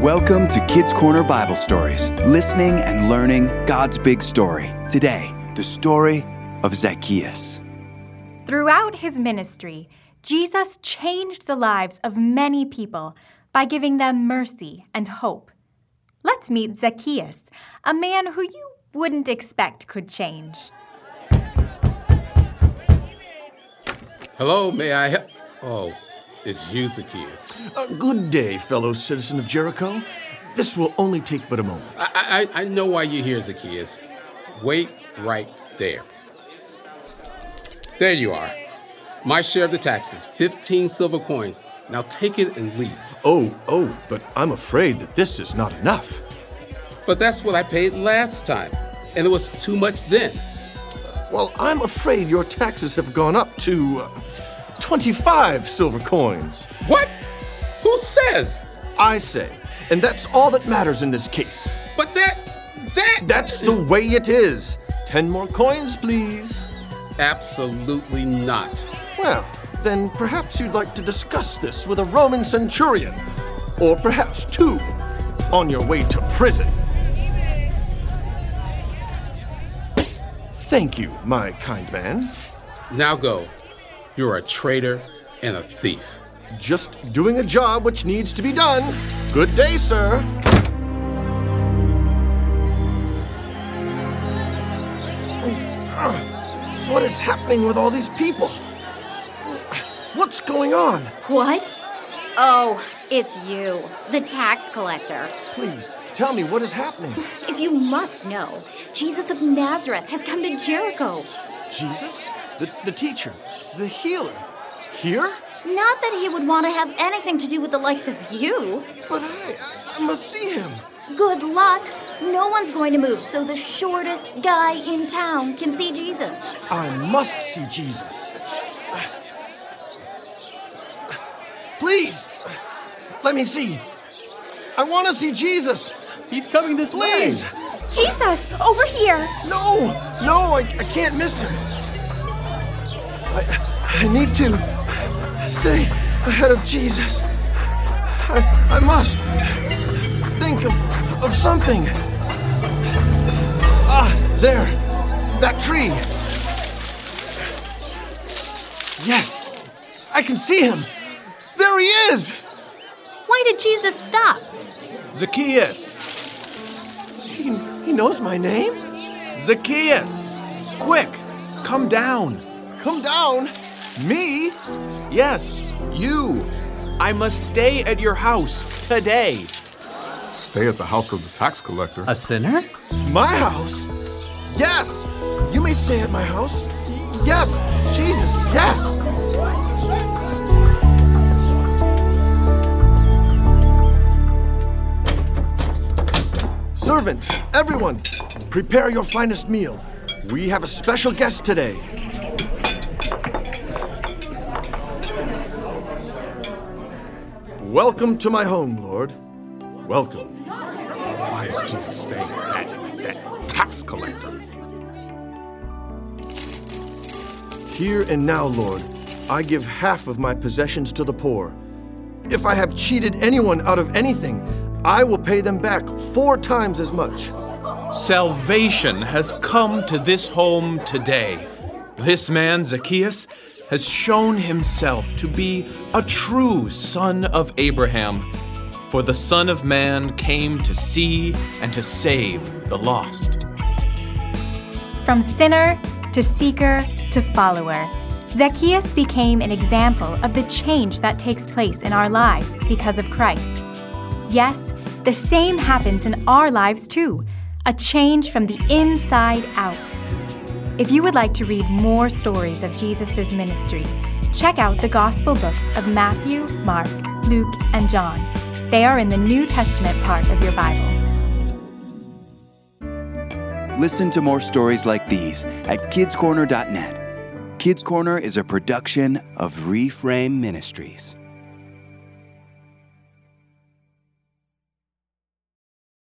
Welcome to Kids Corner Bible Stories, listening and learning God's big story. Today, the story of Zacchaeus. Throughout his ministry, Jesus changed the lives of many people by giving them mercy and hope. Let's meet Zacchaeus, a man who you wouldn't expect could change. Hello, may I help? Oh, it's you, Zacchaeus. Uh, good day, fellow citizen of Jericho. This will only take but a moment. I, I, I know why you're here, Zacchaeus. Wait right there. There you are. My share of the taxes, 15 silver coins. Now take it and leave. Oh, oh, but I'm afraid that this is not enough. But that's what I paid last time, and it was too much then. Well, I'm afraid your taxes have gone up to uh, 25 silver coins. What? Who says? I say, and that's all that matters in this case. But that. that. That's the way it is. Ten more coins, please. Absolutely not. Well, then perhaps you'd like to discuss this with a Roman centurion, or perhaps two, on your way to prison. Thank you, my kind man. Now go. You're a traitor and a thief. Just doing a job which needs to be done. Good day, sir. Oh, what is happening with all these people? What's going on? What? Oh, it's you, the tax collector. Please, tell me what is happening. If you must know, Jesus of Nazareth has come to Jericho. Jesus? The, the teacher? The healer? Here? Not that he would want to have anything to do with the likes of you. But I, I must see him. Good luck. No one's going to move, so the shortest guy in town can see Jesus. I must see Jesus. Please, let me see. I want to see Jesus. He's coming this Please. way. Please. Jesus, over here! No, no, I, I can't miss him. I, I need to stay ahead of Jesus. I, I must think of, of something. Ah, there, that tree. Yes, I can see him. There he is. Why did Jesus stop? Zacchaeus! He, he knows my name. Zacchaeus! Quick, come down. Come down. Me? Yes, you. I must stay at your house today. Stay at the house of the tax collector. A sinner? My house? Yes! You may stay at my house. Y- Yes, Jesus, yes! Servants, everyone, prepare your finest meal. We have a special guest today. Welcome to my home, Lord. Welcome. Why is Jesus staying with that, that tax collector? Here and now, Lord, I give half of my possessions to the poor. If I have cheated anyone out of anything, I will pay them back four times as much. Salvation has come to this home today. This man, Zacchaeus, has shown himself to be a true son of Abraham. For the Son of Man came to see and to save the lost. From sinner to seeker to follower, Zacchaeus became an example of the change that takes place in our lives because of Christ. Yes, the same happens in our lives too a change from the inside out. If you would like to read more stories of Jesus' ministry, check out the Gospel books of Matthew, Mark, Luke, and John. They are in the New Testament part of your Bible. Listen to more stories like these at kidscorner.net. Kids Corner is a production of Reframe Ministries.